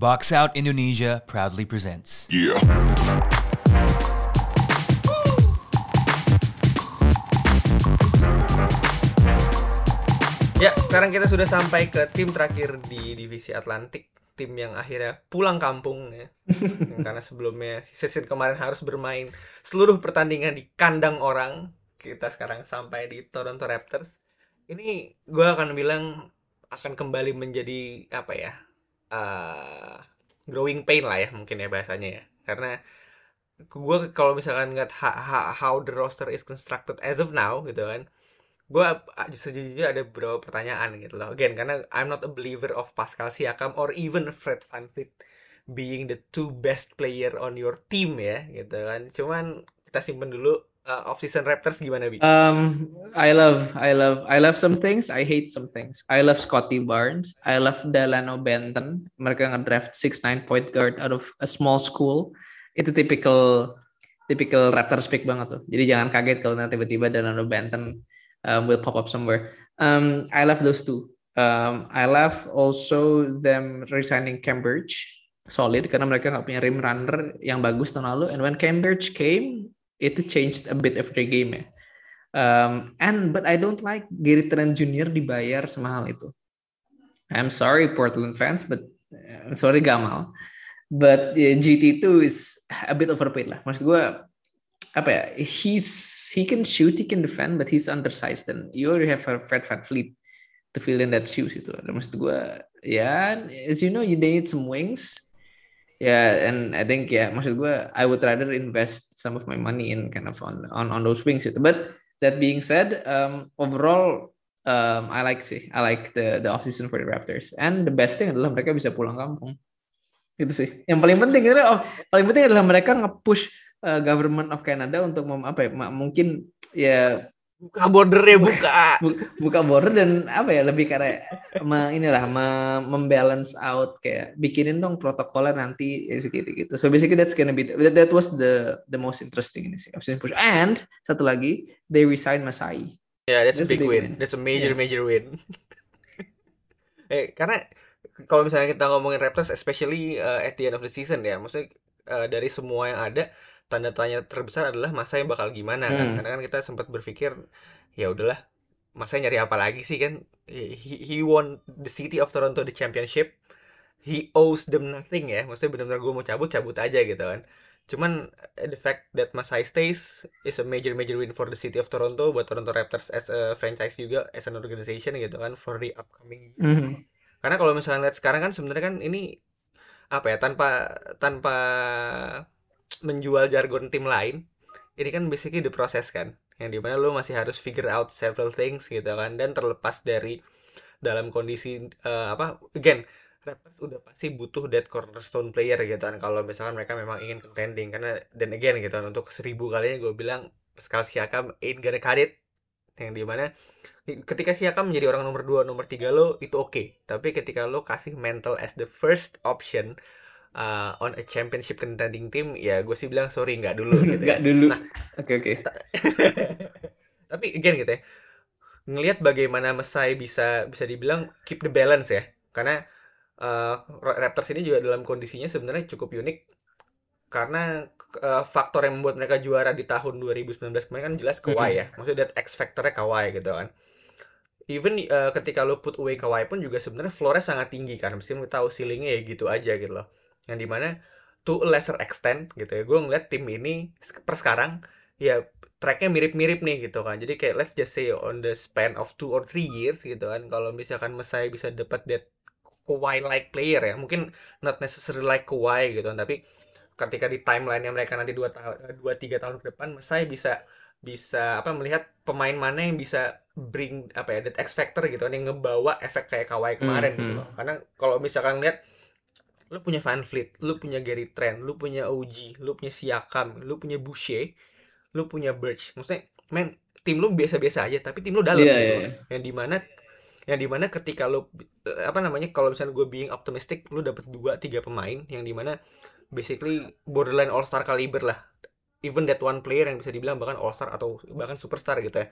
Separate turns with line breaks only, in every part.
Box Out Indonesia proudly presents.
Yeah.
Ya, sekarang kita sudah sampai ke tim terakhir di divisi Atlantik, tim yang akhirnya pulang kampung ya. Karena sebelumnya season kemarin harus bermain seluruh pertandingan di kandang orang. Kita sekarang sampai di Toronto Raptors. Ini gue akan bilang akan kembali menjadi apa ya? Eh, growing pain lah ya mungkin ya bahasanya ya. Karena gue kalau misalkan ngeliat how the roster is constructed as of now gitu kan gue sejujurnya ada beberapa pertanyaan gitu loh again karena I'm not a believer of Pascal Siakam or even Fred VanVleet being the two best player on your team ya gitu kan cuman kita simpen dulu uh, off season Raptors gimana bi?
Um, I love, I love, I love some things. I hate some things. I love Scotty Barnes. I love Delano Benton. Mereka ngedraft six nine point guard out of a small school. Itu typical, typical Raptors pick banget tuh. Jadi jangan kaget kalau nanti tiba-tiba Delano Benton um, will pop up somewhere. Um, I love those two. Um, I love also them resigning Cambridge solid karena mereka nggak punya rim runner yang bagus tahun lalu. And when Cambridge came, itu changed a bit their game ya. Um, and but I don't like Gary Trent Jr. dibayar semahal itu. I'm sorry Portland fans, but I'm sorry Gamal. But yeah, GT2 is a bit overpaid lah. Maksud gue apa ya? He's he can shoot, he can defend, but he's undersized and you already have a Fred VanVleet to fill in that shoes itu. Maksud gue ya, as you know, you need some wings. Yeah, and I think yeah, maksud gue I would rather invest some of my money in kind of on on on those wings itu. But that being said, um, overall um, I like sih, I like the the off season for the Raptors. And the best thing adalah mereka bisa pulang kampung. Itu sih. Yang paling penting adalah oh, paling penting adalah mereka nge-push uh, government of Canada untuk mem, apa ya, mungkin ya
Buka bordernya buka.
bu- buka border dan apa ya lebih karena me, inilah me- membalance out kayak bikinin dong protokolnya nanti ya, segitu gitu. So basically that's gonna be that, that was the the most interesting ini sih. Option push. And satu lagi they resign Masai.
Ya, that's,
That's
a
a
big,
big
win.
win.
That's a major
Yeah.
major win. eh, karena kalau misalnya kita ngomongin Raptors, especially uh, at the end of the season ya, maksudnya uh, dari semua yang ada, tanda tanya terbesar adalah masa yang bakal gimana kan?
Hmm.
Karena kan kita sempat berpikir, ya udahlah, masa nyari apa lagi sih kan? He, he won the city of Toronto the championship. He owes them nothing ya. Maksudnya benar-benar gue mau cabut, cabut aja gitu kan. Cuman uh, the fact that Masai stays is a major major win for the city of Toronto buat Toronto Raptors as a franchise juga as an organization gitu kan for the upcoming year.
Mhm.
Karena kalau misalnya lihat sekarang kan sebenarnya kan ini apa ya tanpa tanpa menjual jargon tim lain ini kan basically the process kan yang di mana lu masih harus figure out several things gitu kan dan terlepas dari dalam kondisi eh, apa again Raptors udah pasti butuh that cornerstone player gitu kan kalau misalkan mereka memang ingin contending karena dan again gitu kan untuk seribu kalinya gue bilang Pascal Siakam ain't gonna cut it yang di mana ketika Siakam menjadi orang nomor 2, nomor 3 lo itu oke tapi ketika lo kasih mental as the first option uh, on a championship contending team ya gue sih bilang sorry nggak dulu gitu ya.
Nggak dulu.
Nah,
Oke oke.
tapi again gitu ya ngelihat bagaimana Mesai bisa bisa dibilang keep the balance ya. Karena uh, Raptors ini juga dalam kondisinya sebenarnya cukup unik. Karena uh, faktor yang membuat mereka juara di tahun 2019 kemarin kan jelas Kawhi ya. Maksudnya that X factornya Kawhi gitu kan. Even uh, ketika lo put away Kawhi pun juga sebenarnya floornya sangat tinggi kan. Mesti tahu ceilingnya ya gitu aja gitu loh yang di mana to a lesser extent gitu ya gue ngeliat tim ini per sekarang ya tracknya mirip-mirip nih gitu kan jadi kayak let's just say on the span of two or three years gitu kan kalau misalkan Mesai bisa dapat that Kawhi like player ya mungkin not necessarily like Kawhi gitu kan tapi ketika di timeline yang mereka nanti dua tahun dua tiga tahun ke depan Mesai bisa bisa apa melihat pemain mana yang bisa bring apa ya that X factor gitu kan yang ngebawa efek kayak Kawhi kemarin gitu
Mhm.
loh karena kalau misalkan lihat lu punya Van Fleet, lu punya Gary Trent, lu punya OG, lu punya Siakam, lu punya Boucher, lu punya Birch. Maksudnya, men, tim lu biasa-biasa aja, tapi tim lu dalam
Iya,
gitu
iya,
loh. Yang di mana yang di mana ketika lu eh, apa namanya kalau misalnya gue being optimistic lu dapet dua tiga pemain yang di mana basically borderline all star caliber lah even that one player yang bisa dibilang bahkan all star atau bahkan superstar gitu ya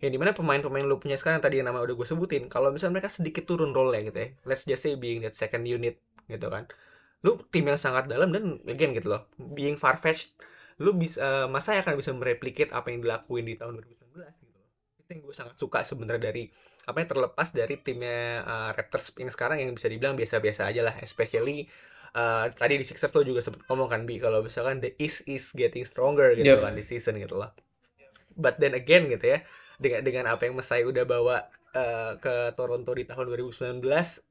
yang di mana pemain-pemain lu punya sekarang tadi yang nama udah gue sebutin kalau misalnya mereka sedikit turun role gitu ya let's just say being that second unit gitu kan. Lu tim yang sangat dalam dan again gitu loh being far fetched lu bisa masa akan bisa mereplicate apa yang dilakuin di tahun 2019 gitu loh. Itu yang gue sangat suka sebenarnya dari apa yang terlepas dari timnya uh, Raptors yang sekarang yang bisa dibilang biasa-biasa aja lah. Especially uh, tadi di Sixers lo juga sempat ngomong kan bi kalau misalkan the East is getting stronger gitu
Yep.
kan di season gitu loh. But then again gitu ya dengan dengan apa yang Mesai udah bawa uh, ke Toronto di tahun 2019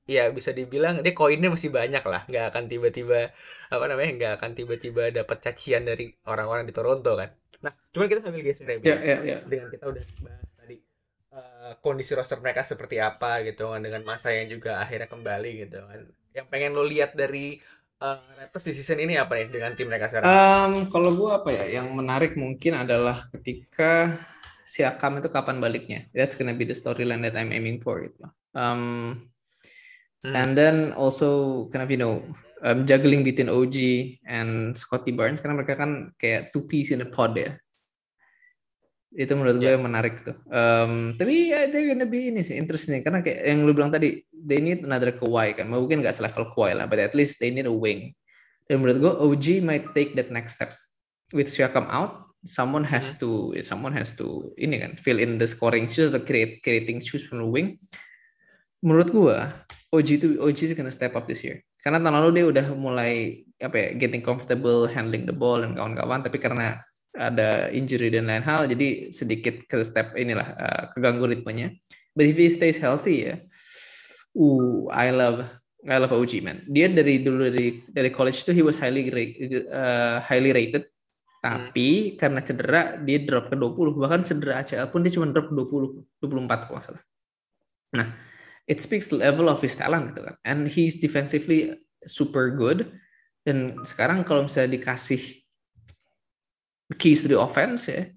ya bisa dibilang dia koinnya masih banyak lah nggak akan tiba-tiba apa namanya nggak akan tiba-tiba dapat cacian dari orang-orang di Toronto kan nah cuman kita sambil geser ya Bi.
Ya, ya, ya.
dengan kita udah bahas tadi uh, kondisi roster mereka seperti apa gitu kan dengan masa yang juga akhirnya kembali gitu kan yang pengen lo lihat dari uh, Raptors di season ini apa nih dengan tim mereka sekarang
Um, kalau gue apa ya, yang menarik mungkin adalah ketika Siakam itu kapan baliknya. That's gonna be the storyline that I'm aiming for gitu. Um,
Hmm.
and then also kind of you know um, juggling between OG and Scotty Barnes karena mereka kan kayak two piece in a pod ya. Itu menurut gue
Yeah.
yang menarik tuh. Um, tapi ya they're gonna be ini sih interesting karena kayak yang lu bilang tadi they need another Kawhi kan. Mungkin nggak selevel Kawhi lah, but at least they need a wing. Dan menurut gue OG might take that next step. With Siakam out, someone has to someone has to ini kan fill in the scoring shoes atau create creating shoes from the wing. Menurut gue OG itu OG is gonna step up this year. Karena tahun lalu dia udah mulai apa ya getting comfortable handling the ball dan kawan-kawan tapi karena ada injury dan lain hal jadi sedikit ke step inilah uh, keganggu ritmenya. But if he stays healthy ya, uh, I love I love OG man. Dia dari dulu dari dari college itu he was highly uh, highly rated. Tapi karena cedera dia drop ke 20. Bahkan cedera ACL pun dia cuma drop ke 20, 24 kalau salah. Nah, it speaks the level of his talent gitu kan. And he's defensively super good. Dan sekarang kalau misalnya dikasih keys to the offense ya,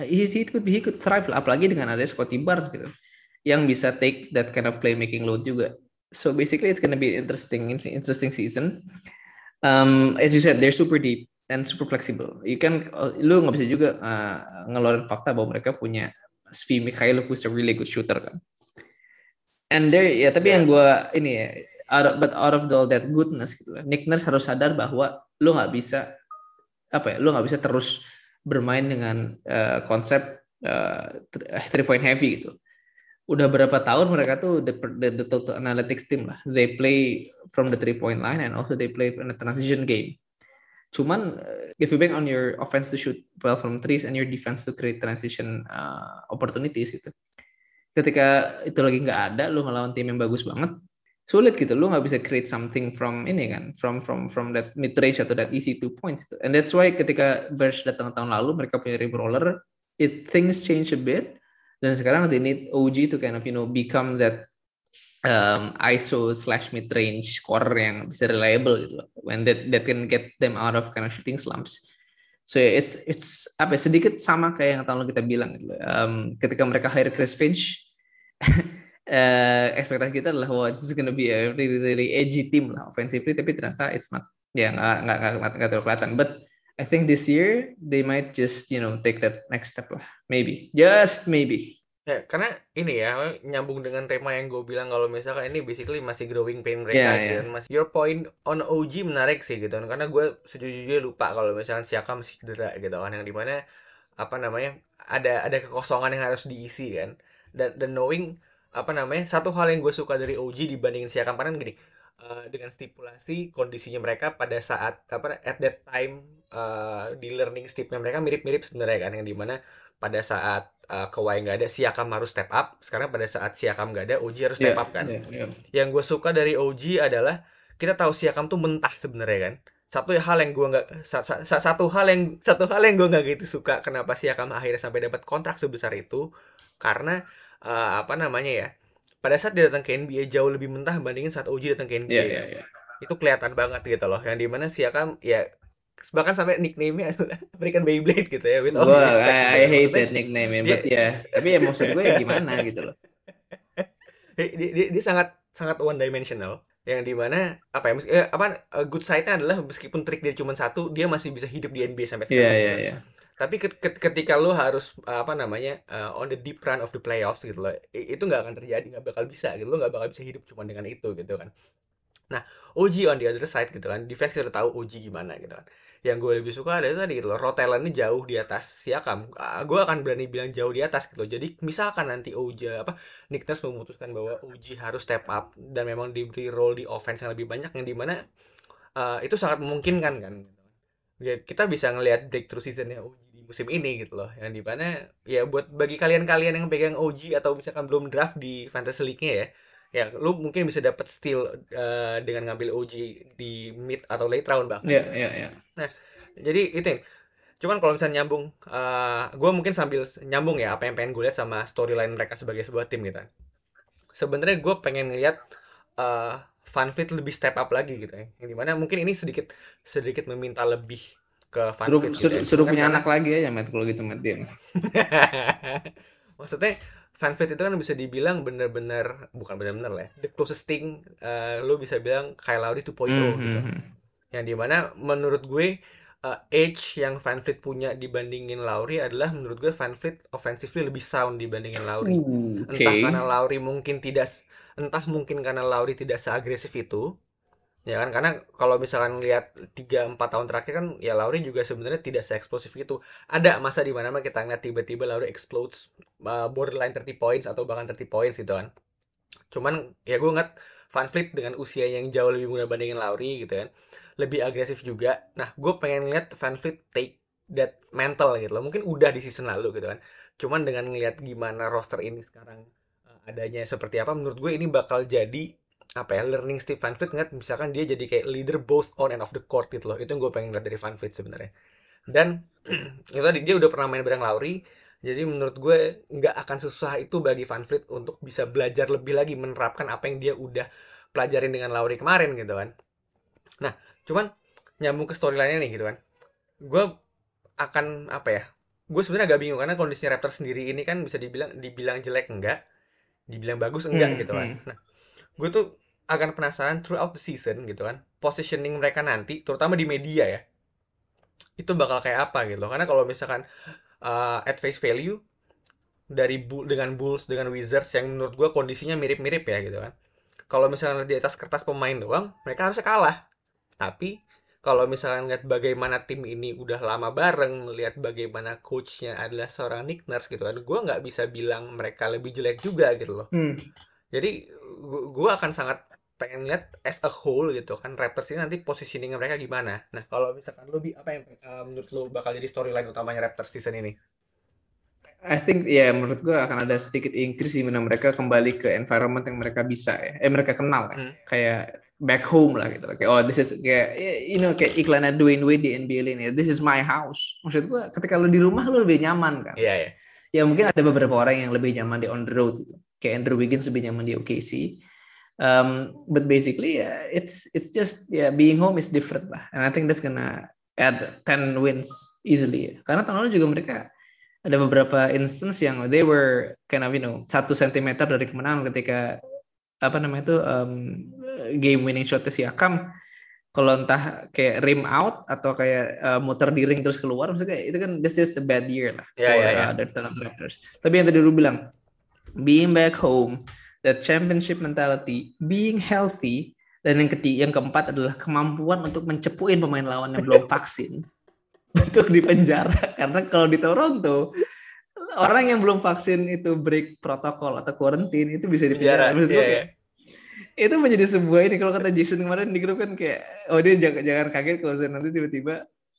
he, he could he could thrive lah. Apalagi dengan ada Scotty Barnes gitu, yang bisa take that kind of playmaking load juga. So basically it's gonna be interesting interesting season. Um, as you said, they're super deep and super flexible. You can lu nggak bisa juga uh, ngeluarin fakta bahwa mereka punya Svi Mikhailov who's a really good shooter kan. And there ya tapi yang gue ini ya out of, but out of all that goodness gitu lah. Nick Nurse harus sadar bahwa lu nggak bisa apa ya lu nggak bisa terus bermain dengan uh, konsep uh, three point heavy gitu. Udah berapa tahun mereka tuh the, the, the total analytics team lah. They play from the three point line and also they play in the transition game. Cuman uh, if you bank on your offense to shoot well from threes and your defense to create transition uh, opportunities gitu. Ketika itu lagi nggak ada, lu ngelawan tim yang bagus banget, sulit gitu. Lu nggak bisa create something from ini kan, from from from that mid range atau that easy two points. Gitu. And that's why ketika Bears datang tahun lalu, mereka punya rim roller, it things change a bit. Dan sekarang they need OG to kind of you know become that um, ISO slash mid range scorer yang bisa reliable gitu loh. When that that can get them out of kind of shooting slumps. So yeah, it's it's apa ya, sedikit sama kayak yang tahun lalu kita bilang gitu. loh. Um, ketika mereka hire Chris Finch, uh, ekspektasi kita adalah wah this is gonna be a really really edgy team lah offensively, tapi ternyata it's not. Ya nggak nggak nggak nggak terlalu kelihatan. But I think this year they might just you know take that next step lah, maybe, just maybe.
Ya, karena ini ya nyambung dengan tema yang gue bilang kalau misalkan ini basically masih growing pain mereka
Yeah,
gitu
yeah.
kan. Mas, your point on OG menarik sih gitu kan. Karena gue sejujurnya lupa kalau misalkan Siakam masih cedera gitu kan yang di mana apa namanya ada ada kekosongan yang harus diisi kan. Dan dan knowing apa namanya satu hal yang gue suka dari OG dibandingin Siakam karena gini eh, dengan stipulasi kondisinya mereka pada saat apa at that time eh, di learning stepnya mereka mirip-mirip sebenarnya kan yang di mana pada saat uh, Kawhi nggak ada Siakam harus step up sekarang pada saat Siakam nggak ada OG harus step
Yeah,
up kan
yeah, yeah.
yang gue suka dari OG adalah kita tahu Siakam tuh mentah sebenarnya kan satu hal yang gue nggak sa- sa- sa- satu hal yang satu hal yang gue nggak gitu suka kenapa Siakam akhirnya sampai dapat kontrak sebesar itu karena uh, apa namanya ya pada saat dia datang ke NBA jauh lebih mentah bandingin saat OG datang ke NBA
Yeah, yeah, yeah.
itu kelihatan banget gitu loh yang di mana Siakam ya bahkan sampai nickname-nya adalah American Beyblade gitu ya with all due respect
I, I
ya.
hate that nickname, but ya. Tapi ya maksud gue ya gimana gitu loh.
dia, dia, dia- sangat sangat one dimensional yang di mana apa ya mes- eh, apa eh, good side-nya adalah meskipun trik dia cuma satu dia masih bisa hidup di NBA sampai
Iya,
sekarang
iya,
gitu kan.
iya.
tapi ket- ket- ketika lo harus eh, apa namanya eh, on the deep run of the playoffs gitu loh itu nggak akan terjadi nggak bakal bisa gitu lo nggak bakal bisa hidup cuma dengan itu gitu kan OG on the other side gitu kan. Defense kita udah tahu OG gimana gitu kan. Yang gue lebih suka ada tadi gitu loh. Rotelan ini jauh di atas Siakam. Ah, gue akan berani bilang jauh di atas gitu loh. Jadi misalkan nanti OJ apa Nick memutuskan bahwa OG harus step up dan memang diberi role di offense yang lebih banyak yang di mana eh, itu sangat memungkinkan kan. Ya, kita bisa ngelihat breakthrough seasonnya OG di musim ini gitu loh. Yang di mana ya buat bagi kalian-kalian yang pegang OG atau misalkan belum draft di Fantasy League-nya ya ya lu mungkin bisa dapat steal eh, dengan ngambil OG di mid atau late round bahkan
Iya, iya, iya.
jadi itu Im. cuman kalau misalnya nyambung gue mungkin sambil nyambung ya apa yang pengen gue lihat sama storyline mereka sebagai sebuah tim gitu kan. sebenarnya gue pengen lihat eh Van lebih step up lagi gitu ya yang di mana mungkin ini sedikit sedikit meminta lebih ke Van
Suruh,
gitu
suruh,
ya.
suruh
Kan
punya
karena-
anak lagi aja, Matt, kalau gitu, Matt. Dia.
Maksudnya Van Fleet itu kan bisa dibilang bener-bener bukan bener-bener lah ya, the closest thing eh, lu bisa bilang Kyle Lowry 2.0 gitu.
Mhm.
Yang di mana menurut gue eh, edge yang Van Fleet punya dibandingin Lowry adalah menurut gue Van Fleet offensively lebih sound dibandingin.
Uh, Oke.
Entah karena Lowry mungkin tidak entah mungkin karena Lowry tidak seagresif itu. Ya kan karena kalau misalkan lihat 3 4 tahun terakhir kan ya Lowry juga sebenarnya tidak seeksplosif itu. Ada masa di mana kita ngeliat tiba-tiba Lowry explodes uh, borderline 30 points atau bahkan 30 points gitu kan. Cuman ya gue ngeliat Van Fleet dengan usia yang jauh lebih muda bandingin Lowry gitu kan. Lebih agresif juga. Nah, gue pengen lihat Van Fleet take that mental gitu loh. Mungkin udah di season lalu gitu kan. Cuman dengan ngelihat gimana roster ini sekarang uh, adanya seperti apa menurut gue ini bakal jadi apa ya learning Steve Van Fleet ngeliat misalkan dia jadi kayak leader both on and off the court gitu loh. Itu yang gue pengen lihat dari Van Fleet sebenarnya. Dan itu tadi dia udah pernah main bareng Lowry. Jadi menurut gue nggak akan susah itu bagi Van Fleet untuk bisa belajar lebih lagi menerapkan apa yang dia udah pelajarin dengan Lowry kemarin gitu kan. Nah cuman nyambung ke storyline nih gitu kan. Gue akan apa ya gue sebenarnya agak bingung karena kondisi Raptors sendiri ini kan bisa dibilang dibilang jelek enggak dibilang bagus enggak
Hmm,
gitu kan.
hmm.
nah gue tuh akan penasaran throughout the season gitu kan positioning mereka nanti terutama di media ya itu bakal kayak apa gitu loh karena kalau misalkan uh, at face value dari Bull, dengan Bulls dengan Wizards yang menurut gue kondisinya mirip-mirip ya gitu kan kalau misalnya di atas kertas pemain doang mereka harusnya kalah tapi kalau misalkan lihat bagaimana tim ini udah lama bareng, lihat bagaimana coachnya adalah seorang Nick Nurse gitu kan, gue nggak bisa bilang mereka lebih jelek juga gitu loh.
Hmm.
Jadi gue akan sangat pengen lihat as a whole gitu kan Raptors ini nanti positioning mereka gimana. Nah kalau misalkan lo apa yang eh, menurut lo bakal jadi storyline utamanya Raptors season ini?
I think ya menurut gua akan ada sedikit increase di mana mereka kembali ke environment yang mereka bisa ya. Eh mereka kenal kan.
Hmm.
Kayak back home lah gitu. Kayak oh this is kayak you know kayak iklannya Dwayne Wade di NBA ini. This is my house. Maksud gua ketika lu di rumah lu lebih nyaman kan.
Iya ya.
Ya mungkin ada beberapa orang yang lebih nyaman di on the road gitu. Kayak Andrew Wiggins lebih nyaman di OKC. Um, but basically ya it's it's just ya being home is different lah. And I think that's gonna add 10 wins easily. ya. Karena tahun lalu juga mereka ada beberapa instance yang they were kind of you know satu sentimeter dari kemenangan ketika apa namanya itu um, game winning shotnya Siakam kalau entah kayak rim out atau kayak uh, muter di ring terus keluar maksudnya itu kan this is the bad year lah
Ya,
for
ya, ya.
uh, the Toronto Raptors tapi yang tadi lu bilang being back home the championship mentality being healthy dan yang ketiga yang keempat adalah kemampuan untuk mencepuin pemain lawan yang belum vaksin. Untuk dipenjara karena kalau di Toronto orang yang belum vaksin itu break protokol atau quarantine itu bisa dipenjara.
Penjara,
gua
iya,
kayak, itu menjadi sebuah ini. Kalau kata Jason kemarin di grup kan kayak oh dia jangan jangan kaget kalau nanti tiba-tiba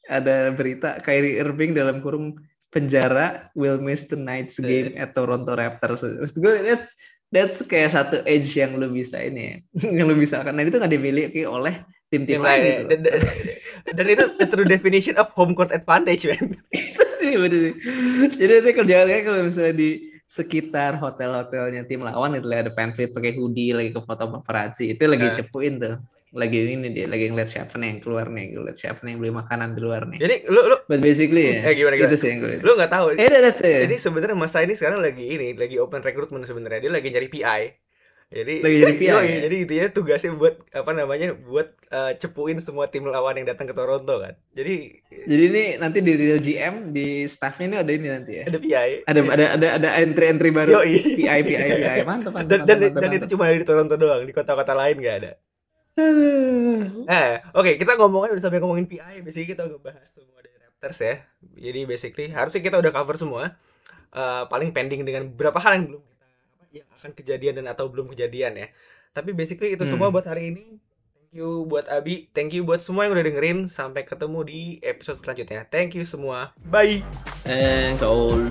ada berita Kyrie Irving dalam kurung penjara will miss tonight's game at Toronto Raptors. Maksud gue that's that's kayak satu edge yang lu bisa ini ya, yang lu bisa. Nah itu nggak dimiliki oleh tim-tim
Tim
lain
lain,
gitu.
dan, dan, dan itu the true definition of home court advantage man.
Iya. Jadi nanti kayak kalau misalnya di sekitar hotel-hotelnya tim lawan itu ada fan pakai hoodie lagi ke foto paparazzi itu lagi
Nah.
cepuin tuh lagi ini dia lagi ngeliat siapa nih yang keluar nih ngeliat siapa nih yang beli makanan di luar nih
Jadi lu lu
but basically ya
Eh, gimana, gimana?
itu sih yang gue
lu nggak tahu.
eh that's it.
Jadi sebenarnya masa ini sekarang lagi ini lagi open recruitment sebenarnya dia lagi nyari PI. Jadi
Lagi jadi PI, ya?
jadi intinya tugasnya buat apa namanya buat eh, cepuin semua tim lawan yang datang ke Toronto kan. Jadi
jadi ini nanti di real GM di staffnya ini ada ini nanti ya
ada PI.
ada ada ada ada entry entry baru
Yoi.
PI PI PI mantap mantap
dan
mantap,
dan,
mantap,
dan
mantap.
itu cuma ada di Toronto doang, di kota-kota lain nggak ada eh oke okay, kita ngomongin udah sampai ngomongin PI, biasanya kita udah bahas semua dari Raptors ya. Jadi basically harusnya kita udah cover semua. Uh, paling pending dengan beberapa hal yang belum kita apa yang akan kejadian dan atau belum kejadian ya. Tapi basically itu
hmm.
semua buat hari ini. Thank you buat Abi, thank you buat semua yang udah dengerin. Sampai ketemu di episode selanjutnya. Thank you semua. Bye.
Thanks all.